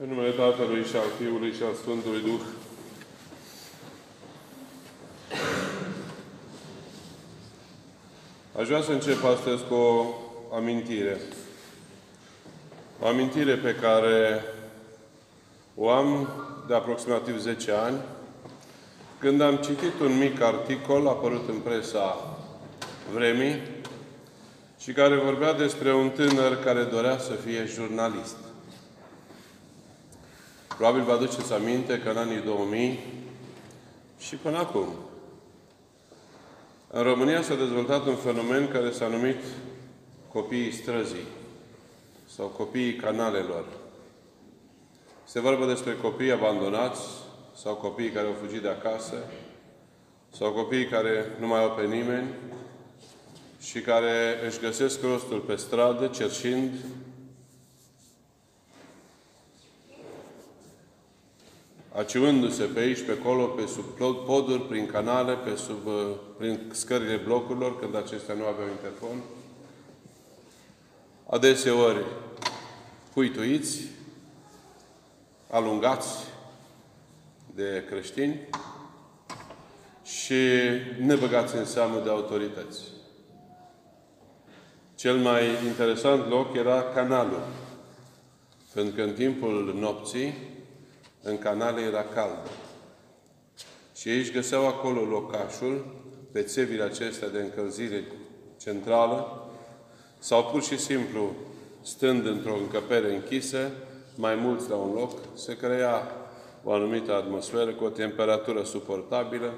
În numele Tatălui și al Fiului și al Sfântului Duh. Aș vrea să încep astăzi cu o amintire. O amintire pe care o am de aproximativ 10 ani, când am citit un mic articol apărut în presa vremii și care vorbea despre un tânăr care dorea să fie jurnalist. Probabil vă aduceți aminte că în anii 2000 și până acum, în România s-a dezvoltat un fenomen care s-a numit copiii străzii sau copiii canalelor. Se vorba despre copii abandonați sau copiii care au fugit de acasă sau copiii care nu mai au pe nimeni și care își găsesc rostul pe stradă cerșind aciundu-se pe aici, pe acolo, pe sub poduri, prin canale, pe sub, uh, prin scările blocurilor, când acestea nu aveau interfon. Adeseori puituiți, alungați de creștini și nebăgați în seamă de autorități. Cel mai interesant loc era canalul. Pentru că în timpul nopții, în canale era cald. Și ei își găseau acolo locașul, pe țevile acestea de încălzire centrală, sau pur și simplu, stând într-o încăpere închisă, mai mulți la un loc, se crea o anumită atmosferă cu o temperatură suportabilă,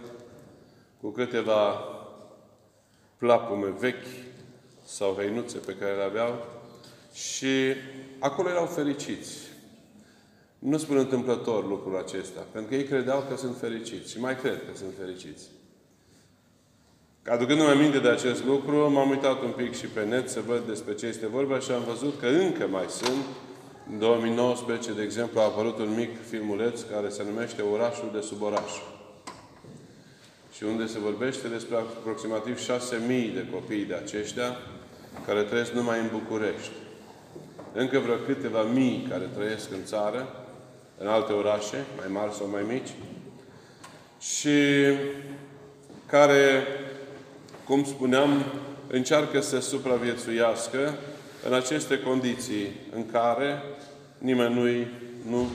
cu câteva plapume vechi sau hăinuțe pe care le aveau și acolo erau fericiți. Nu spun întâmplător lucrul acesta, pentru că ei credeau că sunt fericiți și mai cred că sunt fericiți. Aducându-mi aminte de acest lucru, m-am uitat un pic și pe net să văd despre ce este vorba și am văzut că încă mai sunt. În 2019, de exemplu, a apărut un mic filmuleț care se numește Orașul de sub oraș. Și unde se vorbește despre aproximativ 6.000 de copii de aceștia care trăiesc numai în București. Încă vreo câteva mii care trăiesc în țară în alte orașe, mai mari sau mai mici, și care, cum spuneam, încearcă să supraviețuiască în aceste condiții în care nimănui nu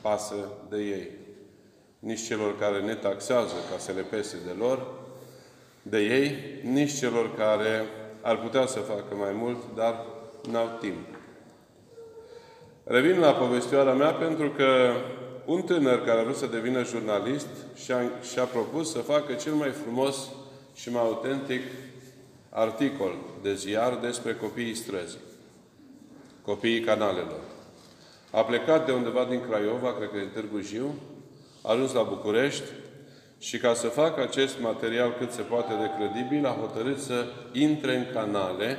pasă de ei. Nici celor care ne taxează ca să le pese de lor, de ei, nici celor care ar putea să facă mai mult, dar n-au timp. Revin la povestioara mea pentru că un tânăr care a vrut să devină jurnalist și-a, și-a propus să facă cel mai frumos și mai autentic articol de ziar despre copiii străzii, copiii canalelor. A plecat de undeva din Craiova, cred că din Târgu Jiu, a ajuns la București și ca să facă acest material cât se poate de credibil, a hotărât să intre în canale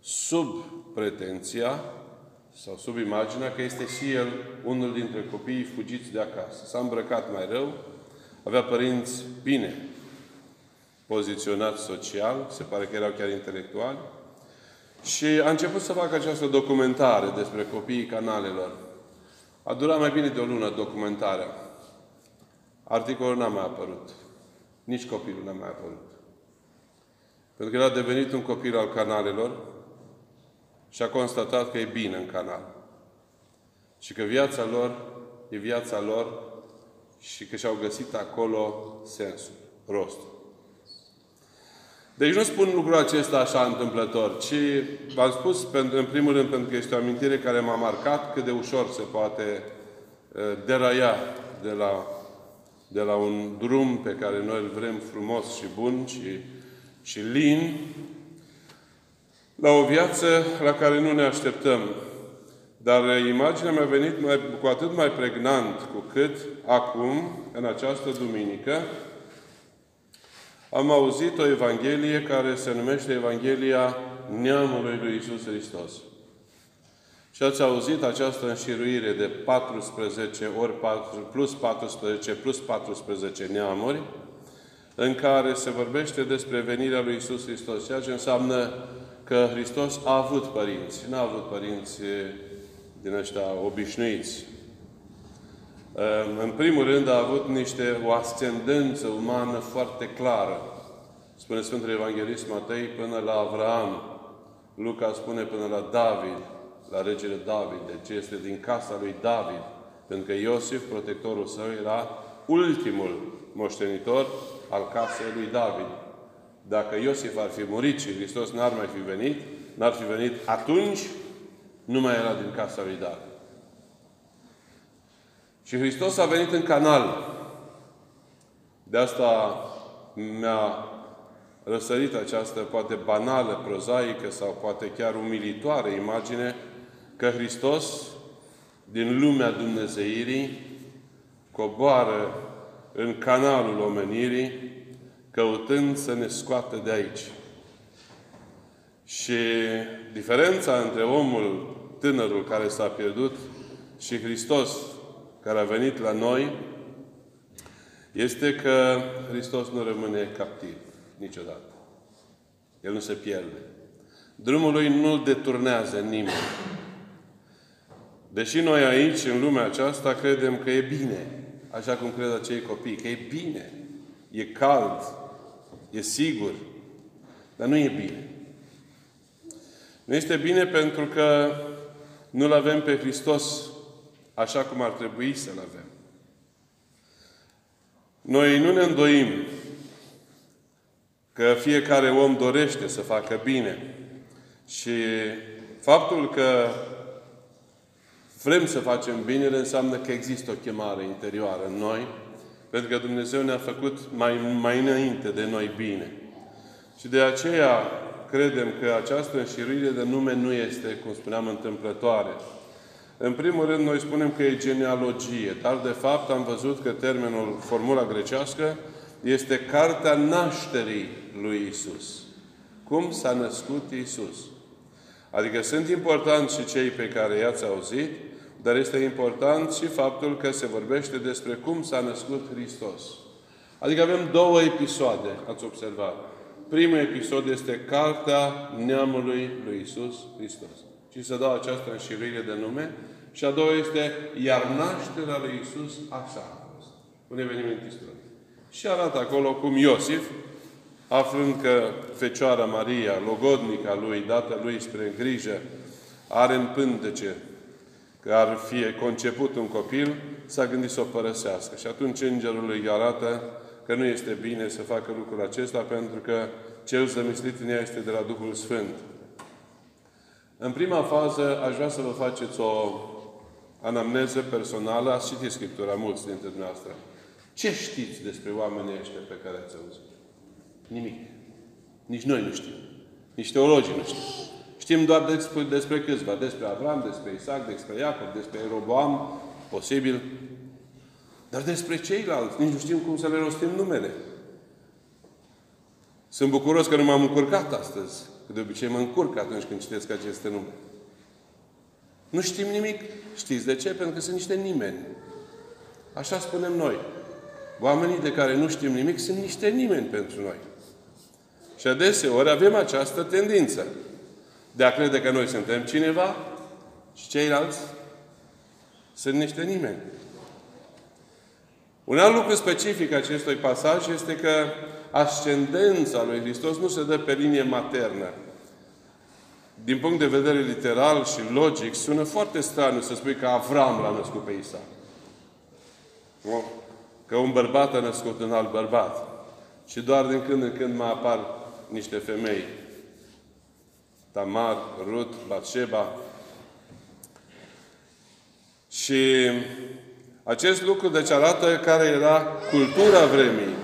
sub pretenția sau sub imaginea că este și el unul dintre copiii fugiți de acasă. S-a îmbrăcat mai rău, avea părinți bine poziționați social, se pare că erau chiar intelectuali, și a început să facă această documentare despre copiii canalelor. A durat mai bine de o lună documentarea. Articolul n-a mai apărut. Nici copilul n-a mai apărut. Pentru că el a devenit un copil al canalelor, și a constatat că e bine în canal. Și că viața lor e viața lor și că și-au găsit acolo sensul, rostul. Deci nu spun lucrul acesta așa întâmplător, ci v-am spus în primul rând pentru că este o amintire care m-a marcat cât de ușor se poate deraia de la, de la un drum pe care noi îl vrem frumos și bun și, și lin, la o viață la care nu ne așteptăm. Dar imaginea mi-a venit mai, cu atât mai pregnant cu cât acum, în această duminică, am auzit o Evanghelie care se numește Evanghelia Neamului lui Isus Hristos. Și ați auzit această înșiruire de 14 ori 4, plus 14 plus 14 neamuri, în care se vorbește despre venirea lui Isus Hristos, ceea ce înseamnă că Hristos a avut părinți. N-a avut părinți din ăștia obișnuiți. În primul rând a avut niște, o ascendență umană foarte clară. Spune Sfântul Evanghelist Matei până la Avraam. Luca spune până la David, la regele David. Deci este din casa lui David. Pentru că Iosif, protectorul său, era ultimul moștenitor al casei lui David. Dacă Iosif ar fi murit și Hristos n-ar mai fi venit, n-ar fi venit atunci, nu mai era din casa lui David. Și Hristos a venit în canal. De asta mi-a răsărit această poate banală, prozaică sau poate chiar umilitoare imagine că Hristos din lumea Dumnezeirii coboară în canalul omenirii, căutând să ne scoată de aici. Și diferența între omul tânărul care s-a pierdut și Hristos care a venit la noi este că Hristos nu rămâne captiv niciodată. El nu se pierde. Drumul lui nu-l deturnează nimeni. Deși noi aici, în lumea aceasta, credem că e bine, așa cum cred acei copii, că e bine, e cald, e sigur, dar nu e bine. Nu este bine pentru că nu-L avem pe Hristos așa cum ar trebui să-L avem. Noi nu ne îndoim că fiecare om dorește să facă bine. Și faptul că vrem să facem binele, înseamnă că există o chemare interioară în noi, pentru că Dumnezeu ne-a făcut mai, mai înainte de noi bine. Și de aceea credem că această înșiruire de nume nu este, cum spuneam, întâmplătoare. În primul rând, noi spunem că e genealogie, dar de fapt am văzut că termenul, formula grecească, este cartea nașterii lui Isus. Cum s-a născut Isus? Adică sunt importanți și cei pe care i-ați auzit, dar este important și faptul că se vorbește despre cum s-a născut Hristos. Adică avem două episoade, ați observat. Primul episod este Cartea Neamului lui Isus Hristos. Și se dă această înșiruire de nume. Și a doua este Iar nașterea lui Isus așa a fost. Un eveniment istoric. Și arată acolo cum Iosif, aflând că Fecioara Maria, logodnica lui, dată lui spre grijă, are în pântece că ar fi conceput un copil, s-a gândit să o părăsească. Și atunci îngerul îi arată că nu este bine să facă lucrul acesta, pentru că cel zămislit în ea este de la Duhul Sfânt. În prima fază, aș vrea să vă faceți o anamneză personală. Ați citit Scriptura mulți dintre dumneavoastră. Ce știți despre oamenii ăștia pe care ați auzit? Nimic. Nici noi nu știm. Nici teologii nu știm. Știm doar despre, despre câțiva. Despre Avram, despre Isaac, despre Iacob, despre Roboam, posibil. Dar despre ceilalți, nici nu știm cum să le rostim numele. Sunt bucuros că nu m-am încurcat astăzi. Că de obicei mă încurc atunci când citesc aceste nume. Nu știm nimic. Știți de ce? Pentru că sunt niște nimeni. Așa spunem noi. Oamenii de care nu știm nimic sunt niște nimeni pentru noi. Și adeseori avem această tendință de a crede că noi suntem cineva și ceilalți sunt niște nimeni. Un alt lucru specific acestui pasaj este că ascendența lui Hristos nu se dă pe linie maternă. Din punct de vedere literal și logic, sună foarte straniu să spui că Avram l-a născut pe Isaac. Că un bărbat a născut un alt bărbat. Și doar din când în când mai apar niște femei Tamar, Rut, Batșeba. Și acest lucru deci arată care era cultura vremii.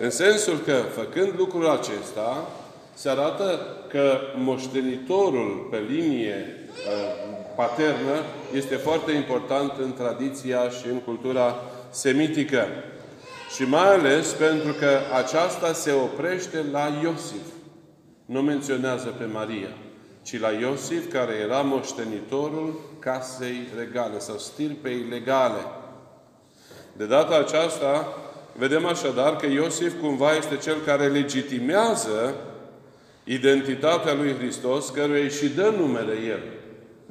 În sensul că, făcând lucrul acesta, se arată că moștenitorul pe linie uh, paternă este foarte important în tradiția și în cultura semitică. Și mai ales pentru că aceasta se oprește la Iosif nu menționează pe Maria, ci la Iosif, care era moștenitorul casei regale sau stirpei legale. De data aceasta, vedem așadar că Iosif cumva este cel care legitimează identitatea lui Hristos, căruia și dă numele El.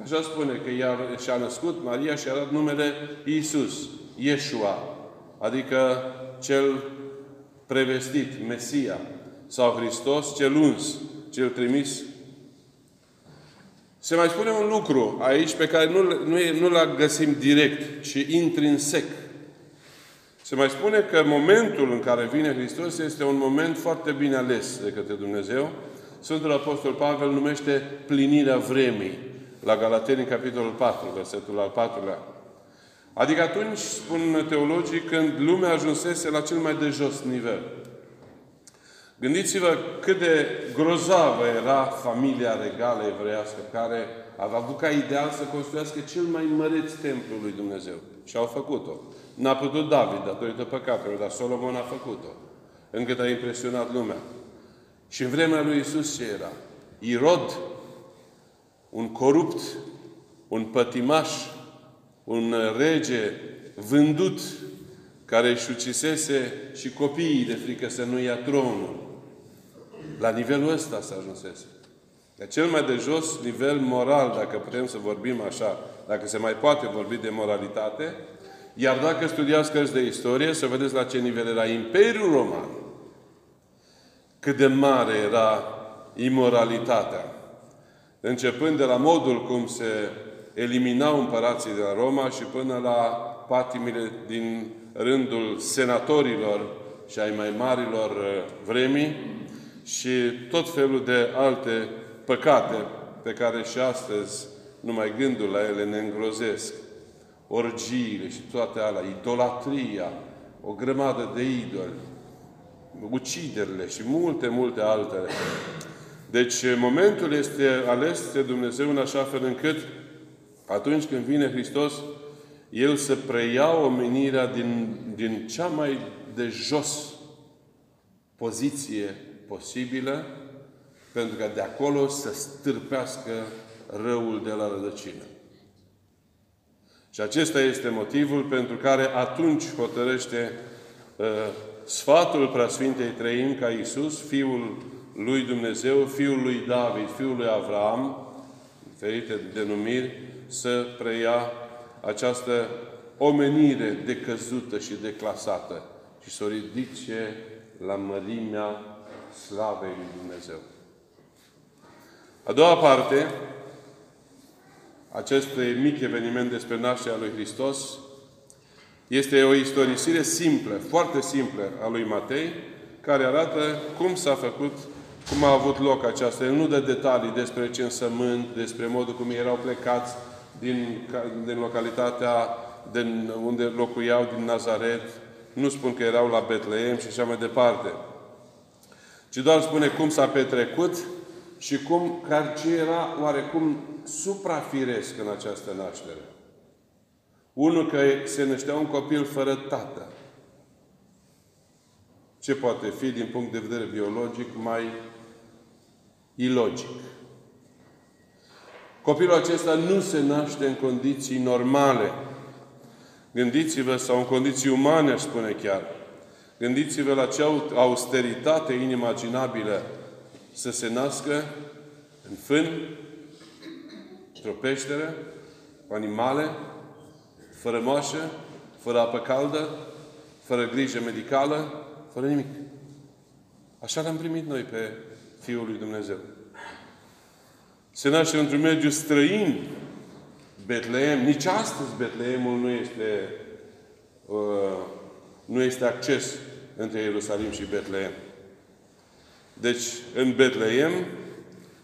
Așa spune că ea și-a născut, Maria și-a dat numele Iisus, Yeshua, adică cel prevestit, Mesia, sau Hristos, cel uns, cel trimis. Se mai spune un lucru aici pe care nu, nu, nu-l găsim direct, ci intrinsec. Se mai spune că momentul în care vine Hristos este un moment foarte bine ales de către Dumnezeu. Sfântul Apostol Pavel numește plinirea vremii la Galateni, capitolul 4, versetul al 4-lea. Adică atunci, spun teologii, când lumea ajunsese la cel mai de jos nivel. Gândiți-vă cât de grozavă era familia regală evreiască, care a avut ca ideal să construiască cel mai măreț templu lui Dumnezeu. Și au făcut-o. N-a putut David, datorită păcatelor, dar Solomon a făcut-o. Încât a impresionat lumea. Și în vremea lui Isus ce era? Irod, un corupt, un pătimaș, un rege vândut, care își ucisese și copiii de frică să nu ia tronul. La nivelul ăsta s-a ajunsese. De cel mai de jos nivel moral, dacă putem să vorbim așa, dacă se mai poate vorbi de moralitate, iar dacă studiați cărți de istorie, să vedeți la ce nivel era Imperiul Roman. Cât de mare era imoralitatea. Începând de la modul cum se eliminau împărații de la Roma și până la patimile din rândul senatorilor și ai mai marilor uh, vremii și tot felul de alte păcate pe care și astăzi numai gândul la ele ne îngrozesc orgiile și toate alea, idolatria, o grămadă de idoli, uciderile și multe, multe altele. Deci momentul este ales de Dumnezeu în așa fel încât atunci când vine Hristos, El să preia omenirea din, din cea mai de jos poziție posibilă, pentru că de acolo să stârpească răul de la rădăcină. Și acesta este motivul pentru care atunci hotărăște uh, sfatul Preasfintei Trăim ca Iisus, Fiul lui Dumnezeu, Fiul lui David, Fiul lui Avram, diferite denumiri, să preia această omenire decăzută și declasată și să o ridice la mărimea slavei lui Dumnezeu. A doua parte acestui mic eveniment despre nașterea lui Hristos este o istorisire simplă, foarte simplă a lui Matei, care arată cum s-a făcut, cum a avut loc aceasta. El nu dă detalii despre censământ, despre modul cum erau plecați din, din localitatea din unde locuiau, din Nazaret. Nu spun că erau la Betleem și așa mai departe. Ci doar spune cum s-a petrecut și cum, ce era oarecum suprafiresc în această naștere. Unul că se năștea un copil fără tată. Ce poate fi, din punct de vedere biologic, mai ilogic? Copilul acesta nu se naște în condiții normale. Gândiți-vă, sau în condiții umane, aș spune chiar. Gândiți-vă la ce austeritate inimaginabilă să se nască în fân, într-o peșteră, cu animale, fără moașă, fără apă caldă, fără grijă medicală, fără nimic. Așa l-am primit noi pe Fiul lui Dumnezeu. Se naște într-un mediu străin, Betleem. Nici astăzi Betleemul nu este, uh, nu este acces între Ierusalim și Betleem. Deci, în Betleem,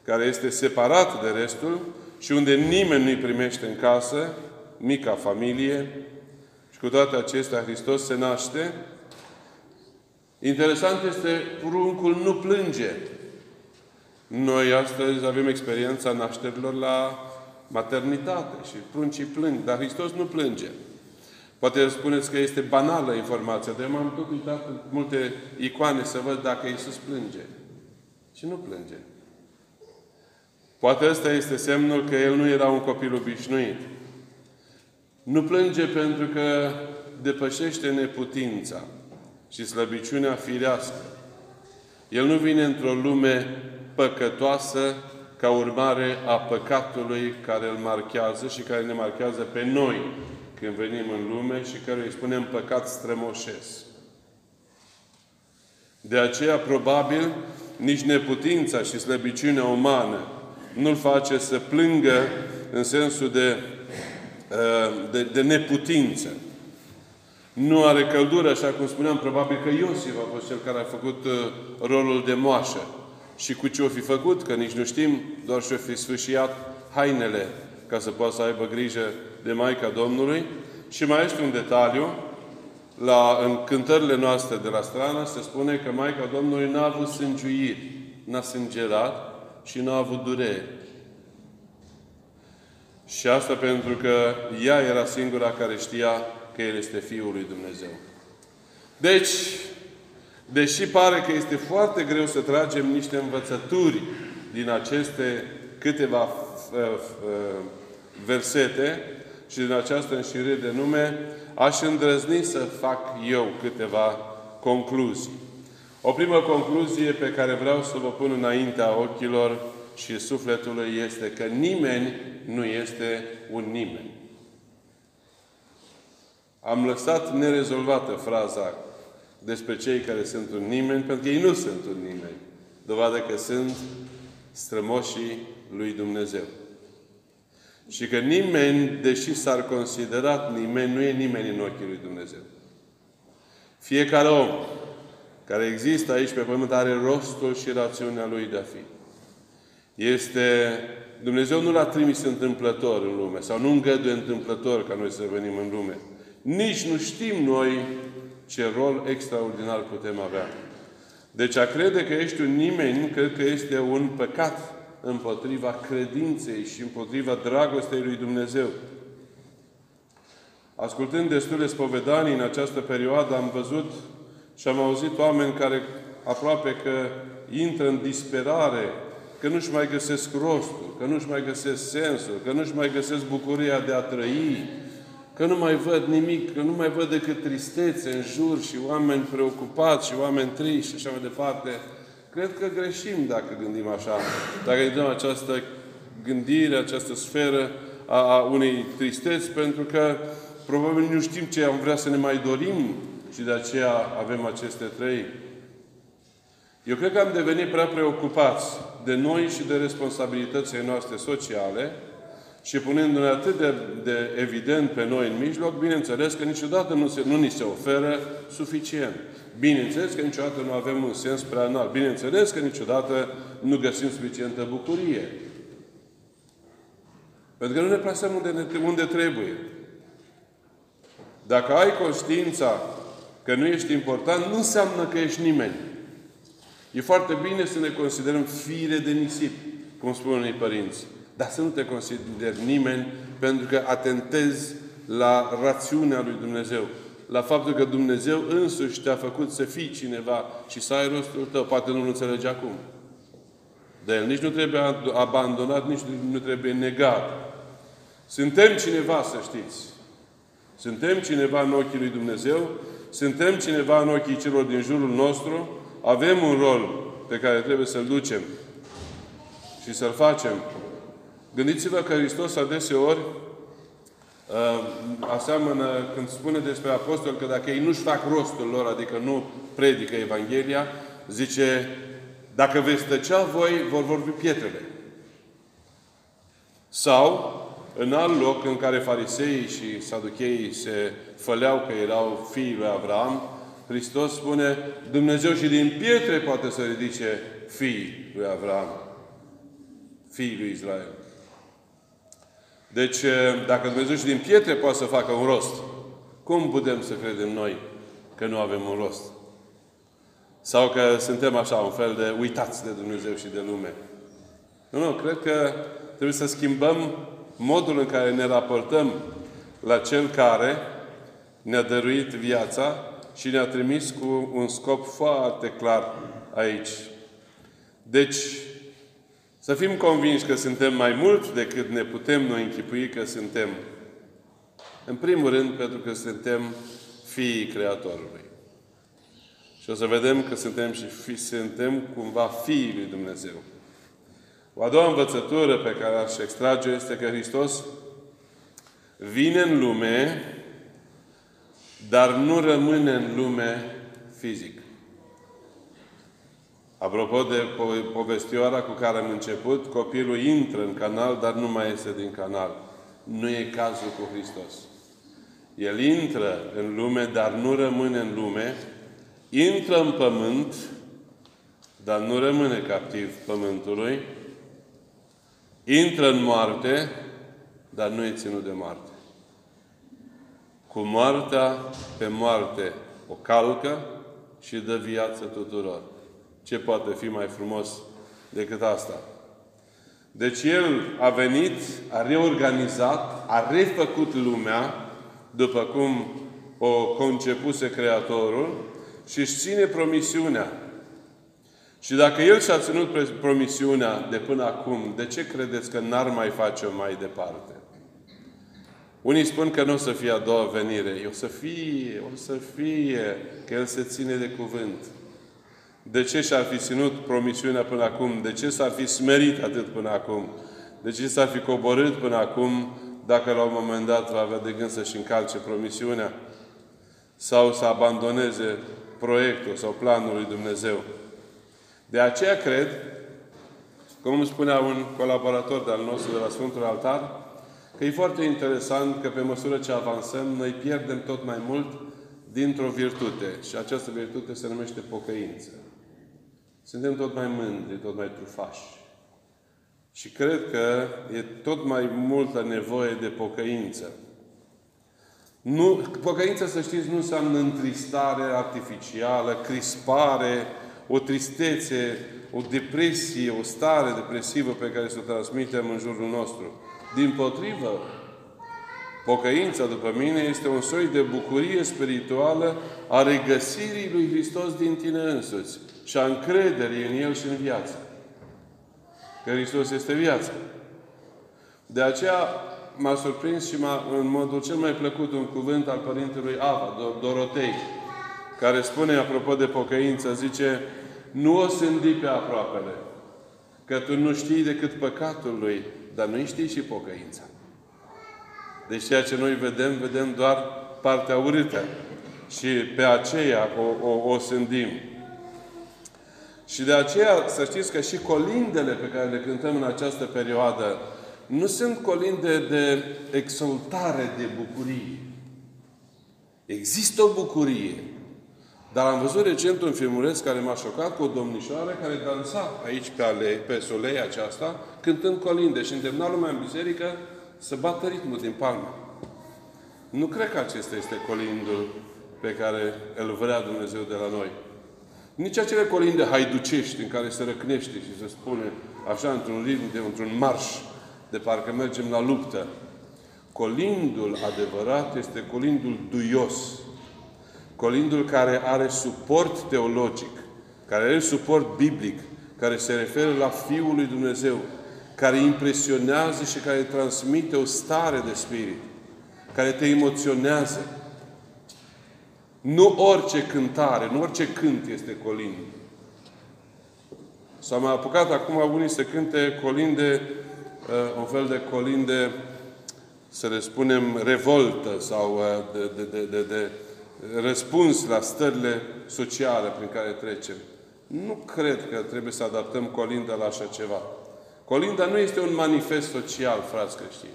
care este separat de restul și unde nimeni nu-i primește în casă, mica familie, și cu toate acestea Hristos se naște. Interesant este, pruncul nu plânge. Noi astăzi avem experiența nașterilor la maternitate și pruncii plâng, dar Hristos nu plânge. Poate spuneți că este banală informația, dar m-am tot uitat în multe icoane să văd dacă Iisus plânge. Și nu plânge. Poate ăsta este semnul că el nu era un copil obișnuit. Nu plânge pentru că depășește neputința și slăbiciunea firească. El nu vine într-o lume păcătoasă ca urmare a păcatului care îl marchează și care ne marchează pe noi când venim în lume și care îi spunem păcat strămoșesc. De aceea, probabil, nici neputința și slăbiciunea umană nu-l face să plângă în sensul de, uh, de, de neputință. Nu are căldură, așa cum spuneam, probabil că Iosif a fost cel care a făcut uh, rolul de moașă. Și cu ce o fi făcut, că nici nu știm, doar și-o fi sfâșiat hainele ca să poată să aibă grijă de Maica Domnului. Și mai este un detaliu, la, în cântările noastre de la strană se spune că Maica Domnului n-a avut sângiuiri, n-a sângerat și n-a avut durere. Și asta pentru că ea era singura care știa că El este Fiul lui Dumnezeu. Deci, deși pare că este foarte greu să tragem niște învățături din aceste câteva uh, uh, versete și din această înșirire de nume, aș îndrăzni să fac eu câteva concluzii. O primă concluzie pe care vreau să vă pun înaintea ochilor și sufletului este că nimeni nu este un nimeni. Am lăsat nerezolvată fraza despre cei care sunt un nimeni, pentru că ei nu sunt un nimeni. Dovadă că sunt strămoșii lui Dumnezeu. Și că nimeni, deși s-ar considerat nimeni, nu e nimeni în ochii lui Dumnezeu. Fiecare om care există aici pe pământ are rostul și rațiunea lui de a fi. Este... Dumnezeu nu l-a trimis întâmplător în lume sau nu îngăduie întâmplător ca noi să venim în lume. Nici nu știm noi ce rol extraordinar putem avea. Deci a crede că ești un nimeni, cred că este un păcat împotriva credinței și împotriva dragostei lui Dumnezeu. Ascultând destule spovedanii în această perioadă, am văzut și am auzit oameni care aproape că intră în disperare, că nu-și mai găsesc rostul, că nu-și mai găsesc sensul, că nu-și mai găsesc bucuria de a trăi, că nu mai văd nimic, că nu mai văd decât tristețe în jur și oameni preocupați și oameni triști și așa mai departe. Cred că greșim dacă gândim așa. Dacă gândim această gândire, această sferă a, a unei tristeți, pentru că probabil nu știm ce am vrea să ne mai dorim și de aceea avem aceste trei. Eu cred că am devenit prea preocupați de noi și de responsabilitățile noastre sociale și punându-ne atât de, de evident pe noi în mijloc, bineînțeles că niciodată nu, se, nu ni se oferă suficient. Bineînțeles că niciodată nu avem un sens prea înalt. Bineînțeles că niciodată nu găsim suficientă bucurie. Pentru că nu ne plasăm unde, ne, unde trebuie. Dacă ai conștiința că nu ești important, nu înseamnă că ești nimeni. E foarte bine să ne considerăm fire de nisip, cum spun unii părinți. Dar să nu te consideri nimeni pentru că atentezi la rațiunea lui Dumnezeu. La faptul că Dumnezeu însuși te-a făcut să fii cineva și să ai rostul tău. Poate nu-l înțelegi acum. Dar el nici nu trebuie abandonat, nici nu trebuie negat. Suntem cineva, să știți. Suntem cineva în ochii lui Dumnezeu, suntem cineva în ochii celor din jurul nostru, avem un rol pe care trebuie să-l ducem și să-l facem Gândiți-vă că Hristos adeseori uh, aseamănă când spune despre apostol că dacă ei nu-și fac rostul lor, adică nu predică Evanghelia, zice, dacă veți tăcea voi, vor vorbi pietrele. Sau, în alt loc în care fariseii și saducheii se făleau că erau fiii lui Avram, Hristos spune, Dumnezeu și din pietre poate să ridice fiii lui Avram, fiii lui Israel. Deci, dacă Dumnezeu și din pietre poate să facă un rost, cum putem să credem noi că nu avem un rost? Sau că suntem așa, un fel de uitați de Dumnezeu și de lume? Nu, nu, cred că trebuie să schimbăm modul în care ne raportăm la Cel care ne-a dăruit viața și ne-a trimis cu un scop foarte clar aici. Deci, să fim convinși că suntem mai mult decât ne putem noi închipui că suntem. În primul rând, pentru că suntem fiii Creatorului. Și o să vedem că suntem și fi, suntem cumva fiii lui Dumnezeu. O a doua învățătură pe care aș extrage este că Hristos vine în lume, dar nu rămâne în lume fizic. Apropo de po- povestioara cu care am început, copilul intră în canal, dar nu mai iese din canal. Nu e cazul cu Hristos. El intră în lume, dar nu rămâne în lume, intră în pământ, dar nu rămâne captiv pământului, intră în moarte, dar nu e ținut de moarte. Cu moartea pe moarte o calcă și dă viață tuturor. Ce poate fi mai frumos decât asta? Deci El a venit, a reorganizat, a refăcut lumea după cum o concepuse Creatorul și își ține promisiunea. Și dacă El și-a ținut promisiunea de până acum, de ce credeți că n-ar mai face-o mai departe? Unii spun că nu o să fie a doua venire. O să fie, o să fie, că El se ține de cuvânt. De ce și-ar fi ținut promisiunea până acum? De ce s-ar fi smerit atât până acum? De ce s-ar fi coborât până acum dacă la un moment dat va avea de gând să-și încalce promisiunea? Sau să abandoneze proiectul sau planul lui Dumnezeu? De aceea cred, cum îmi spunea un colaborator de-al nostru de la Sfântul Altar, că e foarte interesant că pe măsură ce avansăm, noi pierdem tot mai mult dintr-o virtute. Și această virtute se numește pocăință. Suntem tot mai mândri, tot mai trufași. Și cred că e tot mai multă nevoie de pocăință. Nu, pocăința, să știți, nu înseamnă întristare artificială, crispare, o tristețe, o depresie, o stare depresivă pe care să o transmitem în jurul nostru. Din potrivă, pocăința, după mine, este un soi de bucurie spirituală a regăsirii lui Hristos din tine însuți și a încrederii în El și în viață. Că Hristos este viața. De aceea m-a surprins și m-a, în modul cel mai plăcut un cuvânt al Părintelui Ava, Dorotei, care spune, apropo de pocăință, zice, nu o sândi pe aproapele, că tu nu știi decât păcatul lui, dar nu știi și pocăința. Deci ceea ce noi vedem, vedem doar partea urâtă. Și pe aceea o, o, o sândim. Și de aceea să știți că și colindele pe care le cântăm în această perioadă nu sunt colinde de exultare, de bucurie. Există o bucurie. Dar am văzut recent un filmuleț care m-a șocat cu o domnișoară care dansa aici pe, ale, pe solei aceasta, cântând colinde și îndemna lumea în biserică să bată ritmul din palmă. Nu cred că acesta este colindul pe care îl vrea Dumnezeu de la noi. Nici acele colinde haiducești în care se răcnește și se spune așa într-un ritm, de, într-un marș, de parcă mergem la luptă. Colindul adevărat este colindul duios. Colindul care are suport teologic, care are suport biblic, care se referă la Fiul lui Dumnezeu, care impresionează și care transmite o stare de spirit, care te emoționează, nu orice cântare, nu orice cânt este colind. S-a mai apucat acum unii să cânte colinde, uh, un fel de colinde, să le spunem, revoltă sau uh, de, de, de, de, de răspuns la stările sociale prin care trecem. Nu cred că trebuie să adaptăm colinda la așa ceva. Colinda nu este un manifest social, frați creștini.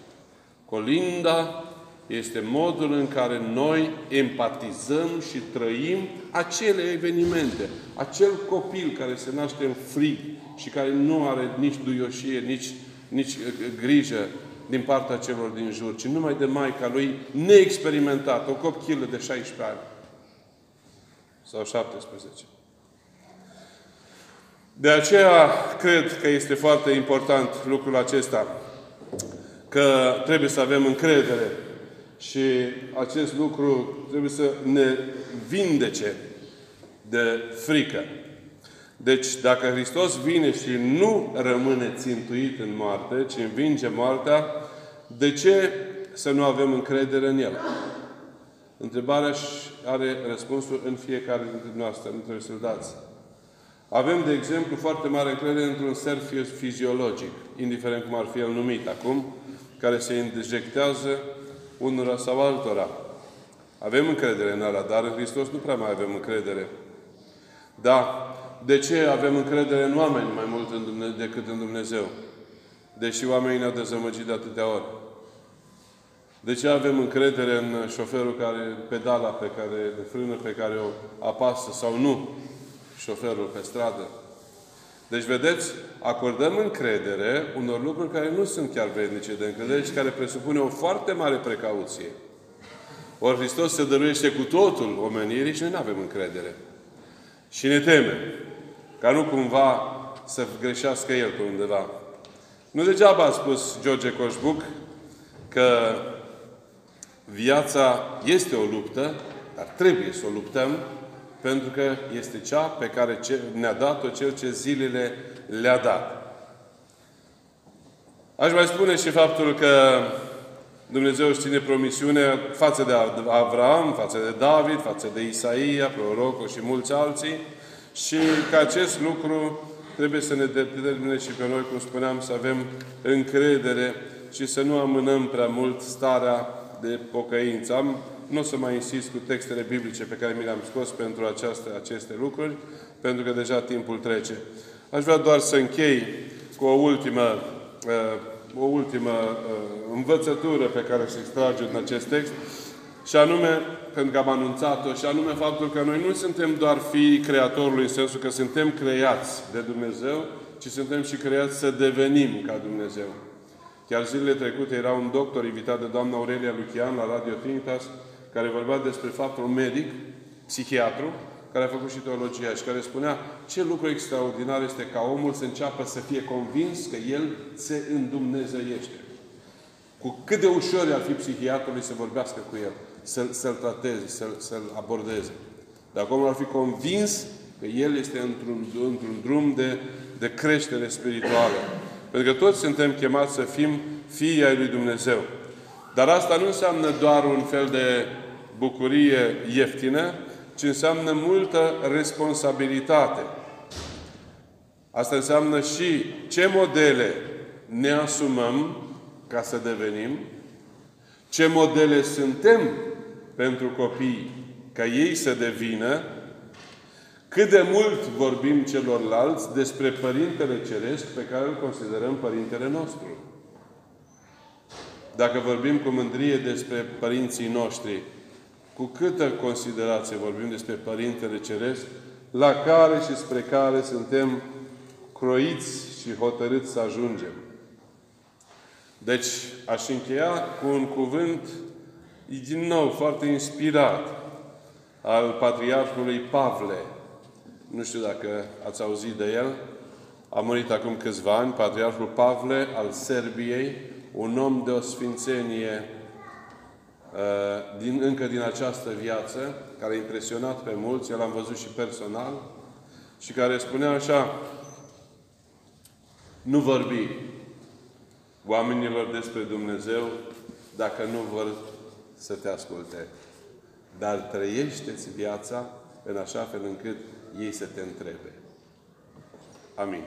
Colinda este modul în care noi empatizăm și trăim acele evenimente. Acel copil care se naște în frig și care nu are nici duioșie, nici, nici uh, grijă din partea celor din jur, ci numai de Maica lui neexperimentat, o copchilă de 16 ani. Sau 17. De aceea cred că este foarte important lucrul acesta, că trebuie să avem încredere și acest lucru trebuie să ne vindece de frică. Deci, dacă Hristos vine și nu rămâne țintuit în moarte, ci învinge moartea, de ce să nu avem încredere în El? Întrebarea are răspunsul în fiecare dintre noastre, nu trebuie să-l dați. Avem, de exemplu, foarte mare încredere într-un ser fiziologic, indiferent cum ar fi el numit acum, care se injectează unora sau altora. Avem încredere în ala, dar în Hristos nu prea mai avem încredere. Da, de ce avem încredere în oameni mai mult în Dumnezeu, decât în Dumnezeu? Deși oamenii ne-au dezamăgit de atâtea ori. De ce avem încredere în șoferul care, pedala pe care, de frână pe care o apasă sau nu șoferul pe stradă? Deci, vedeți, acordăm încredere unor lucruri care nu sunt chiar vrednice de încredere și care presupune o foarte mare precauție. Ori Hristos se dăruiește cu totul omenirii și noi nu avem încredere. Și ne temem ca nu cumva să greșească El pe undeva. Nu degeaba a spus George Coșbuc că viața este o luptă, dar trebuie să o luptăm, pentru că este cea pe care ne-a dat-o Cel ce zilele le-a dat. Aș mai spune și faptul că Dumnezeu își ține promisiune față de Avram, față de David, față de Isaia, prorocul și mulți alții, și că acest lucru trebuie să ne determine și pe noi, cum spuneam, să avem încredere și să nu amânăm prea mult starea de pocăință. Am, nu o să mai insist cu textele biblice pe care mi le-am scos pentru aceaste, aceste lucruri, pentru că deja timpul trece. Aș vrea doar să închei cu o ultimă, uh, o ultimă uh, învățătură pe care se extrage în acest text, și anume, pentru că am anunțat-o, și anume faptul că noi nu suntem doar fii Creatorului în sensul că suntem creați de Dumnezeu, ci suntem și creați să devenim ca Dumnezeu. Chiar zilele trecute era un doctor invitat de doamna Aurelia Lucian la Radio Trinitas, care vorbea despre faptul medic, psihiatru, care a făcut și teologia și care spunea ce lucru extraordinar este ca omul să înceapă să fie convins că el se îndumnezeiește. Cu cât de ușor ar fi psihiatrului să vorbească cu el să-l, să trateze, să-l, să abordeze. Dar omul ar fi convins că el este într-un, într-un drum de, de creștere spirituală. Pentru că toți suntem chemați să fim fii ai lui Dumnezeu. Dar asta nu înseamnă doar un fel de bucurie ieftină, ci înseamnă multă responsabilitate. Asta înseamnă și ce modele ne asumăm ca să devenim, ce modele suntem pentru copii ca ei să devină, cât de mult vorbim celorlalți despre Părintele Ceresc pe care îl considerăm Părintele nostru. Dacă vorbim cu mândrie despre părinții noștri, cu câtă considerație vorbim despre Părintele Ceresc, la care și spre care suntem croiți și hotărâți să ajungem. Deci, aș încheia cu un cuvânt din nou foarte inspirat al Patriarhului Pavle. Nu știu dacă ați auzit de el. A murit acum câțiva ani, Patriarhul Pavle al Serbiei, un om de o sfințenie uh, din, încă din această viață, care a impresionat pe mulți, el l-am văzut și personal, și care spunea așa, nu vorbi oamenilor despre Dumnezeu dacă nu vor să te asculte. Dar trăiește-ți viața în așa fel încât ei să te întrebe. Amin.